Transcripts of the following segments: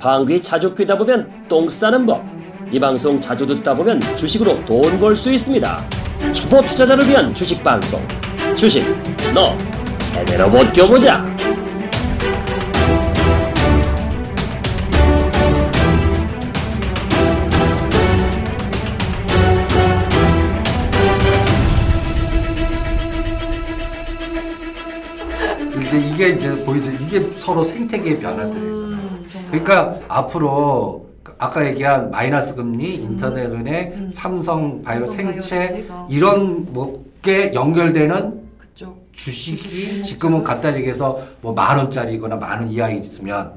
방귀 자주 뀌다 보면 똥 싸는 법. 이 방송 자주 듣다 보면 주식으로 돈 벌 수 있습니다. 초보 투자자를 위한 주식 방송. 주식, 너 제대로 못 껴보자. 이게, 이제 보이죠. 이게 서로 생태계의 변화들이잖아요. 음. 그러니까 앞으로 아까 얘기한 마이너스 금리, 인터넷은행, 음. 삼성 바이오 삼성 생체 생체가. 이런 뭐게 연결되는 그쪽 주식이 주식이 지금은 갖다 얘기해서 뭐 만 원짜리거나 만 원 이하 있으면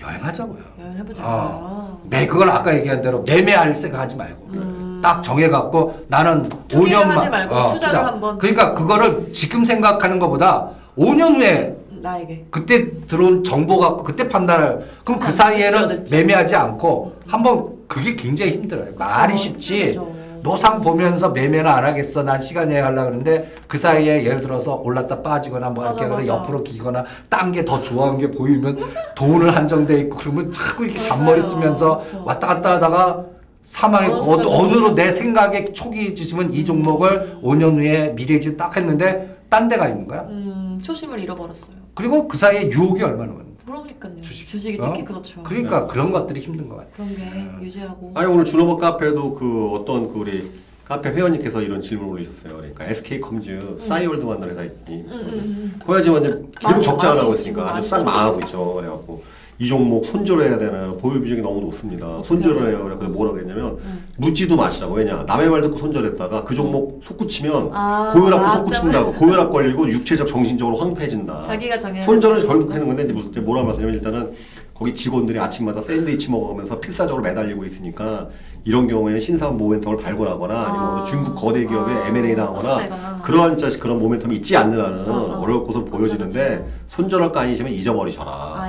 여행하자고요. 여행해보자. 어. 매 그걸 아까 얘기한 대로 매매할 생각하지 말고 음. 딱 정해갖고 나는 투기를 5년만 하지 말고 투자를 한번. 그러니까 그거를 지금 생각하는 것보다 5년 후에 나에게. 그때 들어온 정보 갖고 그때 판단을 그럼 그 아, 사이에는 늦죠, 늦죠. 매매하지 않고 한번 그게 굉장히 힘들어요. 말이 그쵸, 쉽지. 그쵸. 노상 보면서 매매는 안 하겠어. 난 시간 여행하려고 그러는데 그 사이에 예를 들어서 올랐다 빠지거나 뭐 이렇게 하거나. 옆으로 기거나 딴 게 더 좋아하는 게 보이면 돈을 한정돼 있고 그러면 자꾸 이렇게 잔머리. 쓰면서 그쵸. 왔다 갔다 하다가 사망에 어느 어, 어느로 내 생각에 촉이 지시면 이 종목을 5년 후에 미래지 딱 했는데 딴 데가 있는 거야. 음, 초심을 잃어버렸어요. 그리고 그 사이에 유혹이 얼마나 많은 거야. 그러니까요. 주식. 주식이 어? 특히 그렇죠. 그러니까 그런 것들이 힘든 것 같아. 그런 게 유지하고. 아니 오늘 준호버 카페도 그 어떤 그 우리 카페 회원님께서 이런 질문을 올리셨어요. 그러니까 SK 컴즈 싸이월드 만드는 회사 음, 음, 음. 코야지 완전 적자가 많이 나고 지금 있으니까 아주 싹 망하고 있죠. 그래갖고 이 종목 손절해야 되나요? 보유 비중이 너무 높습니다. 손절을 해요. 그래서 뭐라 그랬냐면 음. 묻지도 마시라고 왜냐 남의 말 듣고 손절했다가 그 종목 솟구치면 아, 고혈압도 아, 솟구친다고 고혈압 걸리고 육체적 정신적으로 황폐해진다. 자기가 정해. 손절은 결국 하는 건데 이제 무슨 이제 뭐라 말씀냐면 일단은 거기 직원들이 아침마다 샌드위치 먹으면서 필사적으로 매달리고 있으니까 이런 경우에는 신사업 모멘텀을 발굴하거나 아니면 아. 중국 거대 기업에 아, M&A 당하거나 흡수되거나. 그러한 그런 모멘텀이 있지 않는 한은 어, 어. 어려울 것으로 보여지는데. 손절할 거 아니시면 잊어버리셔라. 아예.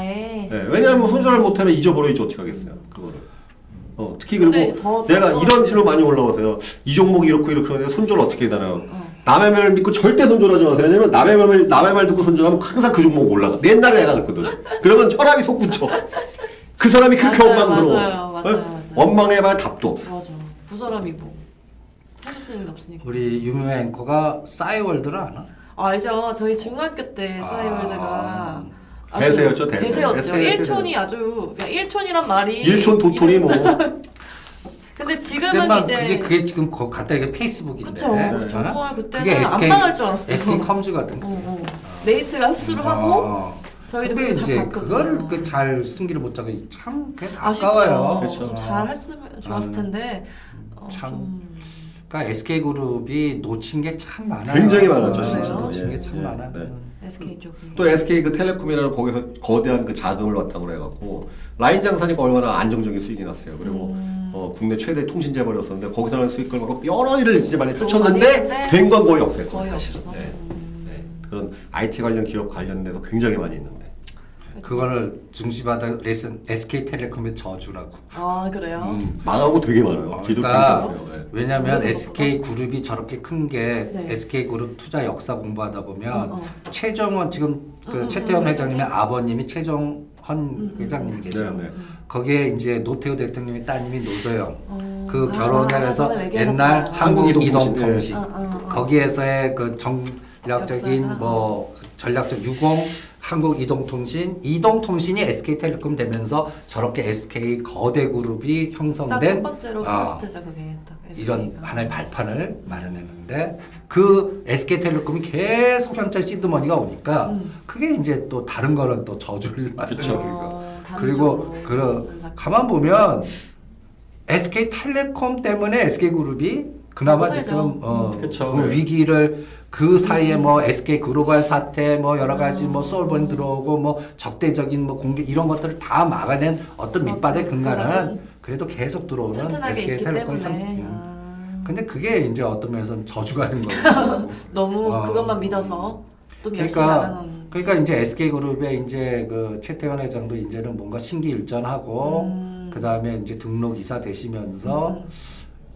네, 왜냐하면 손절을 못하면 잊어버리지 어떻게 하겠어요 그거를. 어, 특히 그리고 더- 내가 더- 이런 질문 많이 올라오세요. 이 종목이 이렇고 이렇게 하는데 손절 어떻게 해다나요? 어. 남의 말 믿고 절대 손절하지 마세요. 왜냐면 남의 말, 남의 말 듣고 손절하면 항상 그 종목 올라가. 옛날에 내가 그랬거든. 그러면 혈압이 솟구쳐. 그 사람이 그렇게 맞아요, 원망스러워. 맞아요, 맞아요, 어? 맞아요. 원망해봐야 답도 없어. 맞아. 부사람이 뭐 하실 수 있는 게 없으니까. 우리 유명 앵커가 싸이월드를 아나? 아, 알죠. 저희 중학교 때 아. 싸이월드가 아 주 대세였죠, 대세. 대세였죠. 일촌이 아주 그냥 일촌이란 말이 일촌 도토리 뭐. 근데 지금은 그때만 이제 그게 그게 지금 거- 갖다 이게 페이스북인데. 그쵸. 어? 정말 그때는 안 SK 망할 줄 알았어요. SK 컴즈거든. 어, 어. 네이트가 흡수를 하고 어. 저희도 근데 그거 다 이제 봤거든요. 그거를 그잘 승기를 못 잡고 참 그게. 아까워요. 그렇죠. 좀잘 했으면 좋았을 음. 텐데 어, 참. 좀 그러니까 SK 그룹이 놓친 게 참 많아요. 굉장히 많았죠, 어, 진짜. 놓친 예, 게 많아. 네. 음. SK 쪽이 또 SK 그 텔레콤이라는 거기서 거대한 그 자금을 바탕으로 해갖고 라인 장사니까 얼마나 안정적인 수익이 났어요. 그리고 음. 어, 국내 최대 통신 재벌이었었는데 거기서 나는 수익을 갖고 여러 일을 진짜 많이 너무 펼쳤는데 된 건 거의 없어요. 거의 사실은. 없어서 네. 음. 네. 그런 IT 관련 기업 관련돼서 굉장히 많이 있는데. 그거를 증시바다 레슨 SK텔레콤의 저주라고. 아 그래요? 음. 망하고 되게 많아요. 어, 뒤도 그러니까. 네. 왜냐하면 SK 그룹이 저렇게 큰게 네. SK 그룹 투자 역사 공부하다 보면 어, 어. 최정원 지금 그 음, 음, 최태원 음, 회장님의 음. 아버님이 최정헌 음, 회장님이 계셔. 네, 네. 거기에 이제 노태우 대통령의 따님이 노소영. 어. 그 아, 결혼을 해서 저번에 옛날. 한국 이동통신 어, 어, 어. 거기에서의 그 전략적인 역사가. 뭐 전략적 유공 한국이동통신 이동통신이 SK텔레콤 되면서 저렇게 SK 거대 그룹이 형성된 번째로 어, first죠 그게 딱 이런. 하나의 발판을 마련했는데 그 SK텔레콤이 계속 현재 시드머니가 오니까 음. 그게 이제 또 다른 거는 또 저주를. 거고 어, 그리고 그 작품. 가만 보면 SK텔레콤 때문에 SK그룹이 그나마. 지금 어, 그쵸. 그 네. 위기를 그 사이에 뭐 SK 글로벌 사태 뭐 여러 가지 뭐 솔번 들어오고 뭐 적대적인 뭐 공개 이런 것들을 다 막아낸 어떤 밑바닥 어떤 근간은 그래도 계속 들어오는 SK텔레콤 때문에 음. 아. 근데 그게 이제 어떤 면에서는 저주가 된 거고 너무 어. 그것만 믿어서 또 그러니까 안 하는 그러니까 이제 SK 그룹의 이제 그 최태원 회장도 이제는 뭔가 신기 일전하고 음. 그 다음에 이제 등록 이사 되시면서 음.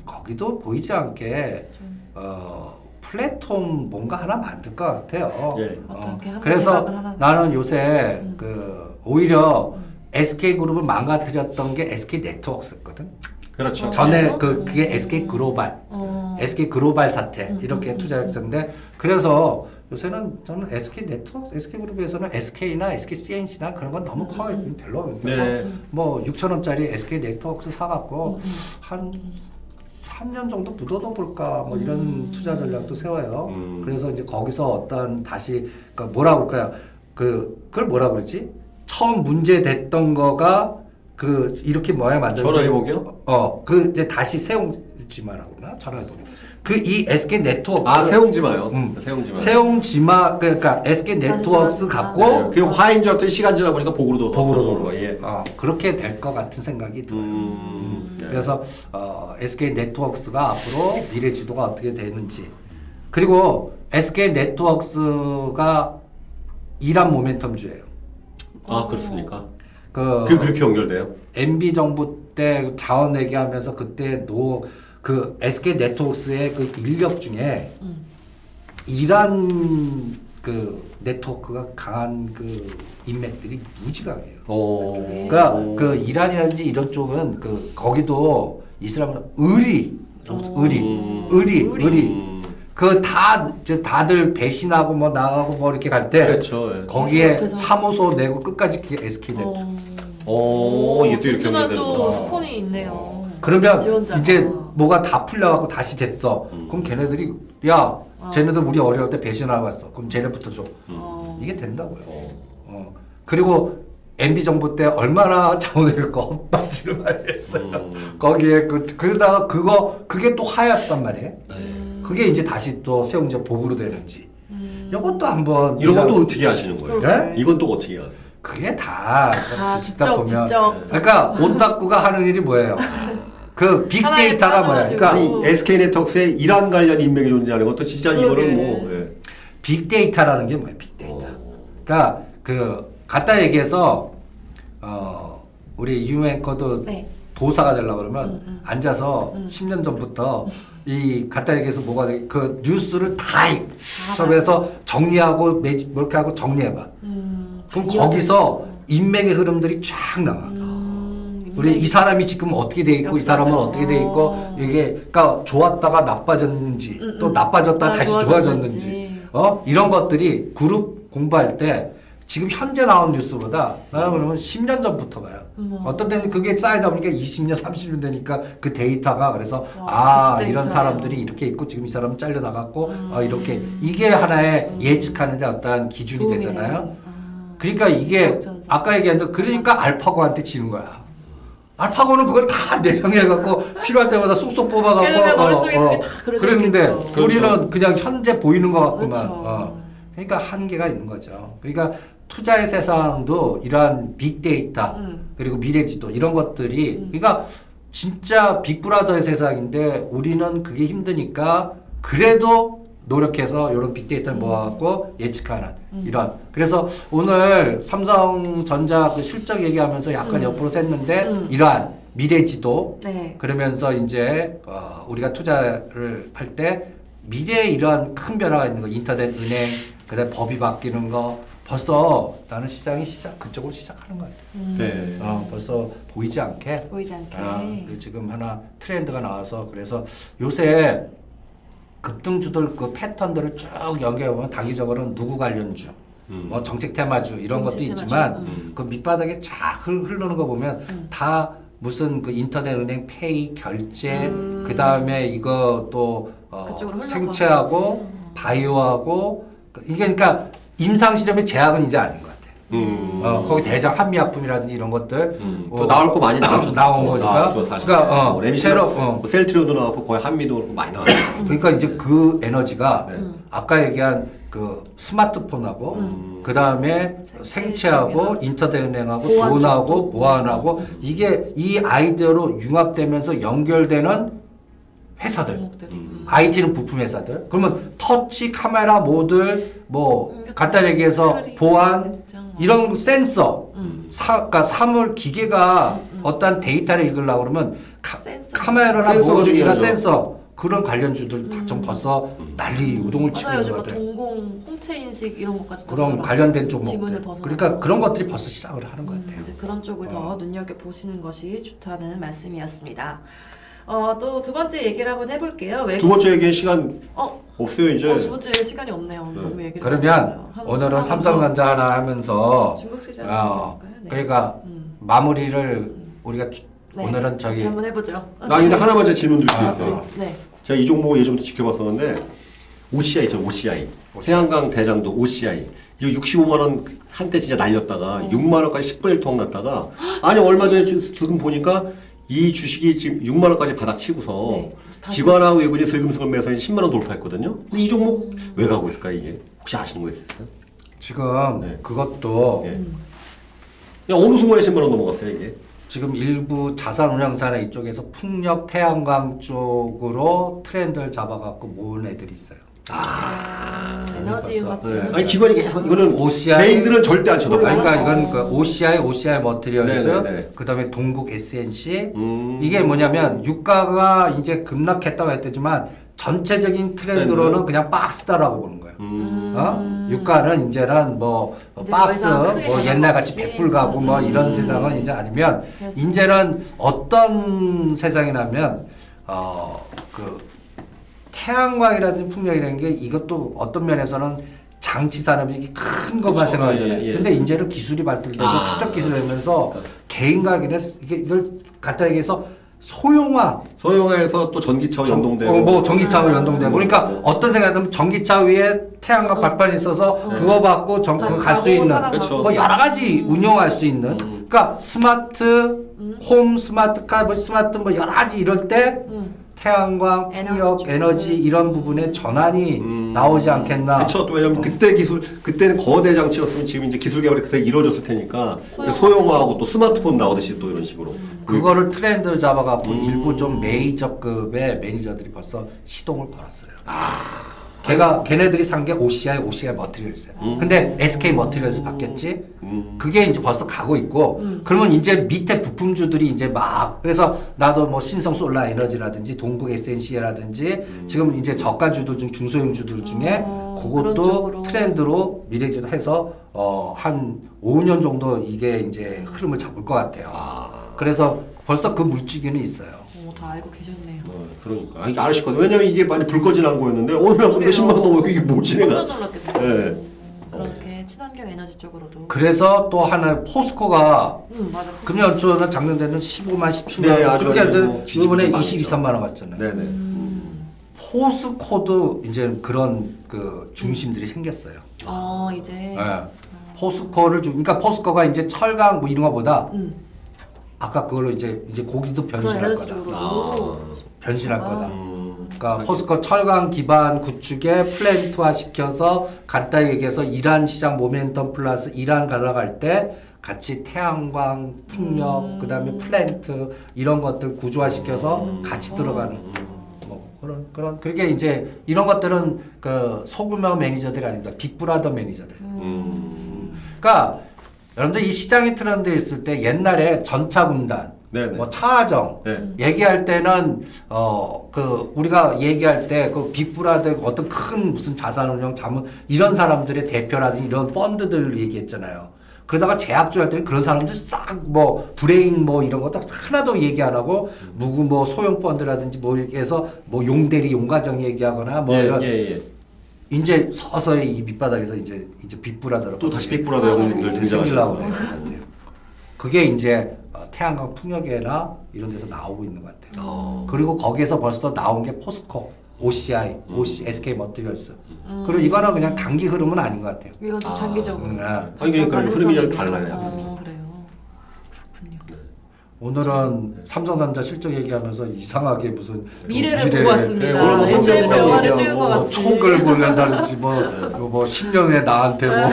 거기도 보이지 않게 좀어 플랫폼 뭔가 하나 만들 것 같아요. 예. 어, 그래서 나는 요새 음. 그 오히려 SK 그룹을 망가뜨렸던 게 SK 네트워크였거든. 그렇죠. 어. 전에 어. 그 그게 SK 글로벌, 어. SK 글로벌 사태 음, 이렇게 음, 투자했었는데 그래서 요새는 저는 SK 네트워크, SK 그룹에서는 SK나 SK CNC나 그런 건 너무 커요. 별로. 네. 뭐 6천 원짜리 SK 네트워크 사갖고 음, 한 3년 정도 묻어둬 볼까 뭐 이런 투자 전략도 세워요. 음. 그래서 이제 거기서 어떤 다시 그러니까 뭐라 그럴까요? 그 그걸 뭐라 그러지? 처음 문제 됐던 거가 그 이렇게 뭐야 만든 전화위복이요? 어, 그 이제 다시 세웅지마라고 그러나? 전화위복. 그이 SK 네트워크 아 세웅지마요. 음. 세웅지마. 세웅지마 그러니까 SK 네트워크스 갖고 네, 그 화인 줄 알았더니 시간 지나 보니까 복으로 복으로 도는 도는 거. 예. 어, 그렇게 될 것 같은 생각이 들어요. 음. 네. 그래서 어, SK 네트워크스가 앞으로 미래 지도가 어떻게 되는지 그리고 SK 네트워크스가 이란 모멘텀주예요. 아 그렇습니까? 그, 그 그렇게 연결돼요? MB 정부 때 자원 얘기하면서 그때 노 그 SK 네트워크스의 그 인력 중에 음. 이란 그 네트워크가 강한 그 인맥들이 무지강해요. 오. 그러니까 오. 그 이란이라든지 이런 쪽은 그 거기도 이슬람은 의리, 어. 의리, 음. 의리, 의리. 의리. 음. 그다 다들 배신하고 뭐 나가고 뭐 이렇게 갈 때 그렇죠. 예. 거기에 그래서- 사무소 내고 끝까지 SK 네트워크. 어. 오, 이게 또 이렇게 든든한 또 연결되는구나. 스폰이 있네요. 그러면 지원자가. 이제 뭐가 다 풀려갖고 다시 됐어. 음. 그럼 걔네들이 야, 어. 쟤네들 우리 어려울 때 배신하고 왔어. 그럼 쟤네부터 줘. 어. 이게 된다고요. 어. 어. 그리고 MB 정부 때 얼마나 자원을 겁박지를 많이 했어요. 음. 거기에 그 그러다가 그거 그게 또 하였단 말이에요. 음. 그게 이제 다시 또 세웅제 보부로 되는지. 음. 이것도 한번 이런 우리가- 것도 어떻게 하시는 거예요? 네? 이건 또 어떻게 하세요? 그게 다다 듣다 지적, 보면 지적. 그러니까 온다꾸가 하는 일이 뭐예요? 그 빅데이터가 뭐야? 그러니까 아니 SK 네트워크에 이란 관련 인맥이 존재하는 것도 진짜. 이거는 뭐 예. 빅데이터라는 게 뭐야? 빅데이터. 어. 그러니까 그 갖다 얘기해서 어 우리 유명앵커도 네. 도사가 되려고 그러면 음, 음. 앉아서 음. 10년 전부터 이 갖다 얘기해서 뭐가 돼? 그 뉴스를 다다 수업에서 정리하고 매지 뭐 이렇게 하고 정리해봐. 음. 그럼 다 거기서 이어져 인맥의 흐름들이 쫙 나와. 음. 우리 이 사람이 지금 어떻게 돼 있고 이 사람은. 어떻게 돼 있고 어. 이게 그러니까 좋았다가 나빠졌는지 음, 또 음. 나빠졌다 아, 다시 좋아졌는지. 좋아졌는지 어 이런 것들이 그룹 공부할 때 지금 현재 나온 뉴스보다 나는 그러면 10년 전부터 봐요. 음. 어떤 때는 그게 쌓이다 보니까 20년, 30년 되니까 그 데이터가 그래서 와, 아 빅데이터예요. 이런 사람들이 이렇게 있고 지금 이 사람은 잘려 나갔고 음. 어, 이렇게 이게 하나의 예측하는데 어떤 기준이 도움이 되잖아요. 아. 그러니까 이게 지적전선. 아까 얘기한 대로 그러니까 알파고한테 지는 거야. 알파고는 그걸 다 내성해갖고 필요할 때마다 쏙쏙 뽑아갖고 그게 다 그려져 그랬는데 있겠죠. 우리는 그렇죠. 그냥 현재 보이는 것 같구만. 그렇죠. 어. 그러니까 한계가 있는 거죠. 그러니까 투자의 세상도 이러한 빅데이터 음. 그리고 미래지도 이런 것들이 음. 그러니까 진짜 빅브라더의 세상인데 우리는 그게 힘드니까 그래도 노력해서 이런 빅데이터를 모아갖고 예측하는 음. 이런 그래서 오늘 삼성전자 그 실적 얘기하면서 약간 음. 옆으로 샜는데 음. 이러한 미래 지도 네. 그러면서 이제 어, 우리가 투자를 할 때 미래에 이러한 큰 변화가 있는 거 인터넷 은행 그다음 법이 바뀌는 거 벌써 나는 시장이 시작 그쪽으로 시작하는 것 같아. 음. 네. 어, 벌써 보이지 않게 보이지 않게. 아, 그 지금 하나 트렌드가 나와서 그래서 요새 급등주들 그 패턴들을 쭉 연결해 보면 단기적으로는 누구 관련주, 음. 뭐 정책 테마주 이런 것도 정책 테마주. 있지만 음. 그 밑바닥에 쫙 흘- 흐르는 거 보면 음. 다 무슨 그 인터넷 은행 페이 결제 음. 그 다음에 이거 또 어. 생체하고 음. 바이오하고 그- 이게 그러니까 임상 실험의 제약은 이제 아닌 것 같아. 음. 어, 거기 대장 한미약품이라든지 이런 것들 음. 어, 또 나올 거 많이 나왔죠. 나온 또 거니까. 그러니까, 어, 뭐 레미시나, 새로, 어. 뭐 셀트리온도 나왔고 거의 한미도 그렇고 많이 나왔죠. 그러니까 이제 그 에너지가 네. 음. 아까 얘기한 그 스마트폰하고 음. 그 다음에 생체 생체하고 쪽이나 인터넷 은행하고 보안 돈하고. 보안하고 이게 이 아이디어로 융합되면서 연결되는 회사들. 음. IT는 부품 회사들. 그러면 터치, 카메라, 모듈, 뭐 음. 간단히 얘기해서 보안. 이런 센서, 음. 사, 그러니까 사물 기계가 음, 음. 어떤 데이터를 읽으려고 그러면 카. 카메라나 모듈이나. 센서 그런 관련주들 다좀 벌써 난리 우동을 치고. 있는 요즘 것뭐 같아요. 동공 홍채 인식 이런 것까지 그런 관련된. 벗어나서. 그러니까 그런 것들이 벌써 시작을 하는 것 음, 같아요. 이제 그런 쪽을 더 어. 눈여겨 보시는 것이 좋다는 말씀이었습니다. 어, 또 두 번째 얘기를 한번 해볼게요. 외국 두 번째 얘기에 시간 어, 없어요 이제. 어, 두 번째 시간이 없네요. 네. 너무 얘기를 그러면 했어요. 오늘은 하나 삼성전자 하나 하면서 중국 시장 어, 볼까요? 네. 그러니까 음. 마무리를 우리가 주- 네. 오늘은 같이 저기 한번 해보죠. 나 근데 하나만 제 질문 드릴 수 아, 있어요. 네. 제가 이 종목을 예전부터 지켜봤었는데 OCI 있잖아요 OCI 태양광 대장도 OCI 이거 65만 원 한때 진짜 날렸다가 어. 6만 원까지 10분의 1통 났다가 아니 얼마 전에 지- 지금 보니까 이 주식이 지금 6만 원까지 바닥 치고서 네. 기관하고 외국인 슬금슬금 매서 10만 원 돌파했거든요. 근데 이 종목 왜 가고 있을까 이게 혹시 아시는 거 있으세요? 지금 네. 그것도 네. 음. 야, 어느 순간에 10만 원 넘어갔어요 이게? 지금 일부 자산운용사나 이쪽에서 풍력 태양광 쪽으로 트렌드를 잡아갖고 모은 애들이 있어요. 아, 에너지 벌써. 화학 네. 에너지 아니 기관이 계속 이거는 OCI 개인들은 절대 안 아니, 쳐다봐요. 그러니까 이건 어. 그 OCI, OCI 네, 네, 네. 그다음에 동국 SNC. 음. 이게 뭐냐면 유가가 이제 급락했다고 했지만 전체적인 트렌드로는 트렌드? 그냥 박스다라고 보는 거예요. 음. 어? 유가는 이제는 뭐 이제 박스, 뭐 가지 옛날 같이 않지. 백불 가고 뭐 이런 음. 세상은 이제 아니면 그래서- 이제는 어떤 세상이냐면 어그 태양광이라든지 풍력이라는 게 이것도 어떤 면에서는 장치 산업이 큰 것만. 생각하잖아요. 예, 예. 근데 이제는 기술이 발달되고 아, 축적 기술이 그렇죠. 되면서 그러니까. 개인과 개인의 이게 이걸 갖다 얘기해서 소형화 소형화해서 또 전기차와 전- 연동되고 어, 뭐 전기차하고 음. 연동되고 뭐, 그러니까 뭐. 어떤 생각하면 전기차 위에 태양광 어. 발판이 있어서 어. 그거 받고 전 그거 갈 수 있는 그렇죠. 뭐 여러 가지 운영할 수 있는 음. 그러니까 스마트 음. 홈 스마트카 뭐 스마트 뭐 여러 가지 이럴 때 음. 태양광 에너지 풍력 쪽. 에너지 이런 부분에 전환이 음. 나오지 않겠나 그렇죠. 또 왜냐면 그때 기술 그때는 거대 장치였으면 지금 이제 기술 개발이 그때 이루어졌을 테니까 소형화. 소형화하고 또 스마트폰 나오듯이 또 이런 식으로 그거를 트렌드 잡아갖고 음. 일부 좀 메이저급의 매니저들이 벌써 시동을 걸었어요. 아. 걔가 걔네들이 산 게 OCI, OCI 머티리얼스야. 음. 근데 SK 머티리얼스 받겠지. 음. 그게 이제 벌써 가고 있고 음. 그러면 이제 밑에 부품주들이 이제 막 그래서 나도 뭐 신성 솔라 에너지라든지 동국 SNC라든지 지금 이제 저가주들 중 중소형주들 중에 어, 그것도 쪽으로. 트렌드로 미래지도 해서 어 한 5년 정도 이게 이제 흐름을 잡을 것 같아요. 아. 그래서 벌써 그 물지기는 있어요. 어, 다 알고 계셨네요. 어, 그러니까 아니 아실 거예요. 왜냐면 이게 많이 불꺼진한 거였는데 오늘 근데 그러게요. 10만 원 넘어 이게 뭐지 내가. 깜짝 놀랐겠네요. 네. 음, 그렇게 친환경 에너지 쪽으로도. 그래서 또 하나 포스코가 음 맞아. 금년 초는 작년 때는 15만 17만 네, 원 아주 그렇게 아주 하는데 뭐 지지부진 이번에 많았죠. 22, 3만 원 갔잖아요. 네네. 음. 포스코도 이제 그런 그 중심들이 생겼어요. 어 이제. 예. 포스코를 좀 그러니까 포스코가 이제 철강 뭐 이런 거보다 음. 아까 그걸로 이제 이제 거기도 변신할 거다. 쪽으로도. 변신할 아. 거다. 음. 그러니까 포스코 철강 기반 구축에 플랜트화 시켜서 간단히 얘기해서 이란 시장 모멘텀 플러스 이란 가져갈 때 같이 태양광, 풍력, 음. 그다음에 플랜트 이런 것들 구조화 시켜서 음. 같이 들어가는 뭐 그런 그런 그게 이제 이런 것들은 그 소규모 매니저들이 아닙니다. 빅브라더 매니저들. 음. 그러니까 여러분들 이 시장이 트렌드 있을 때 옛날에 전차 군단, 네네. 뭐 차정 네. 얘기할 때는 어 그 우리가 얘기할 때 그 빅브라더 어떤 큰 무슨 자산운용 자문 이런 사람들의 대표라든지 이런 펀드들 얘기했잖아요. 그러다가 제약주 할 때는 그런 사람들 싹 뭐 브레인 뭐 이런 것도 하나도 얘기 안 하고 무구 뭐 소형 펀드라든지 뭐 이렇게 해서 뭐 용대리 용가정 얘기하거나 뭐 예, 이런 예, 예. 이제 서서히 이 밑바닥에서 이제 이제 빅브라더로 또 다시 빅브라더 영웅들. 그래요. 것 같아요. 그게 이제 어, 태양광 풍력에나 이런 데서 나오고 있는 것 같아요. 어. 그리고 거기에서 벌써 나온 게 포스코, OCI, 음. OC, SK 머티리얼스. 음. 그리고 이거는 그냥 단기 흐름은 아닌 것 같아요. 이건 좀 아, 장기적으로. 음, 아. 아니, 그러니까 흐름이 좀 달라요, 어. 오늘은 삼성전자 실적 얘기하면서 이상하게 무슨 미래를 미래, 보고 왔습니다. 네, 오늘 뭐 SF 성장이라고 영화를 얘기하고 뭐. 촉을 보낸다든지 뭐, 뭐 10년에 나한테 뭐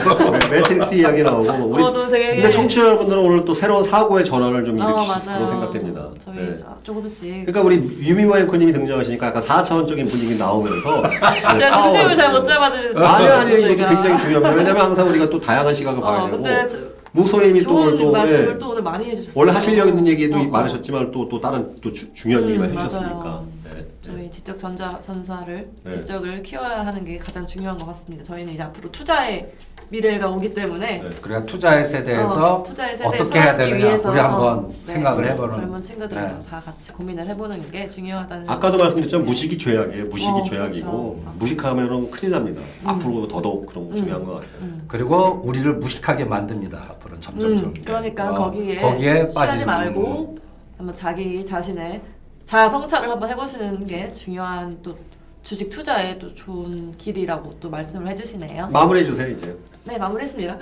매트릭스 이야기 나오고 우리 어, 또 되게- 근데 청취자분들은 오늘 또 새로운 사고의 전환을 좀 어, 맞아요. 거로 생각됩니다. 저희 네. 조- 조금씩. 그러니까 우리 유미모 앵커님이 등장하시니까 약간 4차원적인 분위기 나오면서 제가 중심을 잘 못 잡아드리는. 아니 아니 이것도. 굉장히 중요합니다. 왜냐면 항상 우리가 또 다양한 시각을 봐야 어, 되고 근데 저- 무소임이 또 오늘 좋은 또 말씀을 예, 또 오늘 많이 해주셨어요. 원래 하시려고 있는 얘기도 어, 어. 많으셨지만 또 또 다른 또 주- 중요한 음, 얘기만. 해주셨으니까 네. 저희 지적 전자 전사를 네. 지적을 키워야 하는 게 가장 중요한 것 같습니다. 저희는 이제 앞으로 투자의 미래가 오기 때문에 네. 그래야 투자의 세대에서 어, 투자의 세대에 어떻게 해야 되느냐 위해서, 우리 한번 어, 네. 생각을 해보는 젊은 친구들이랑 네. 다 같이 고민을 해보는 게 중요하다는 아까도 말씀드렸지만 무식이 죄악이에요. 무식이 어, 죄악이고 그렇죠. 무식하면은 큰일 납니다. 앞으로 더더욱 그런 거 음. 중요한 것 같아요. 음. 그리고 우리를 무식하게 만듭니다. 앞으로는 점점 음, 점. 그러니까 어, 거기에, 거기에 취하지 빠지지 말고 한번 자기 자신의 자아 성찰을 한번 해보시는 게 중요한 또 주식 투자에 또 좋은 길이라고 또 말씀을 해주시네요. 마무리해 주세요 이제. 네 마무리했습니다.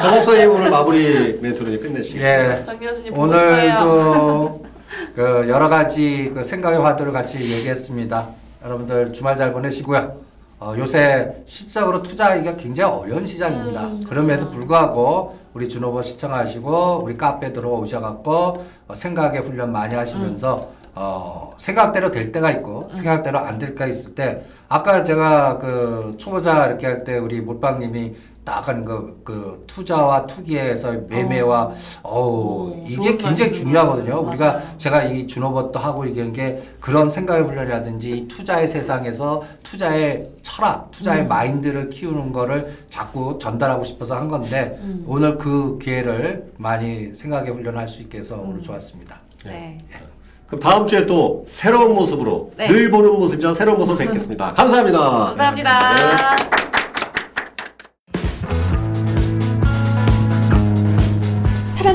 정옥선님 오늘 마무리 멘트로 이제 끝내시죠. 예. 정 교수님 보고 싶어요. 오늘도 그 여러 가지 그 생각의 화두를 같이 얘기했습니다. 여러분들 주말 잘 보내시고요. 어, 요새 시적으로 투자하기가 굉장히 어려운 시장입니다. 음, 그럼에도 그렇죠. 불구하고 우리 준호버 시청하시고 우리 카페 들어오셔갖고 어, 생각의 훈련 많이 하시면서 어, 생각대로 될 때가 있고 생각대로 안 될 때가 있을 때 아까 제가 그 초보자 이렇게 할 때 우리 몰빵님이 딱 하는 그, 그 투자와 투기에서 매매와 어우 오, 이게 굉장히. 중요하거든요. 우리가 맞아요. 제가 이 준호버도 하고 이게 게 그런 생각의 훈련이라든지 이 투자의 세상에서 투자의 철학, 투자의 음. 마인드를 키우는 거를 자꾸 전달하고 싶어서 한 건데 음. 오늘 그 기회를 많이 생각의 훈련할 수 있게 해서 오늘 음. 좋았습니다. 네. 그럼 다음 주에 또 새로운 모습으로 네. 늘 보는 모습이죠. 새로운 모습 뵙겠습니다. 감사합니다. 감사합니다. 네.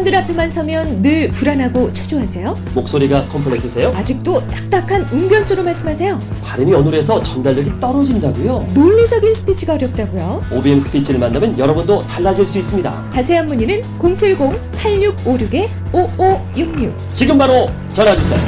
사람들 앞에만 서면 늘 불안하고 초조하세요? 목소리가 컴플렉스세요? 아직도 딱딱한 웅변조로 말씀하세요? 발음이 어눌해서 전달력이 떨어진다고요? 논리적인 스피치가 어렵다고요? OBM 스피치를 만나면 여러분도 달라질 수 있습니다. 자세한 문의는 070-8656-5566 지금 바로 전화 주세요.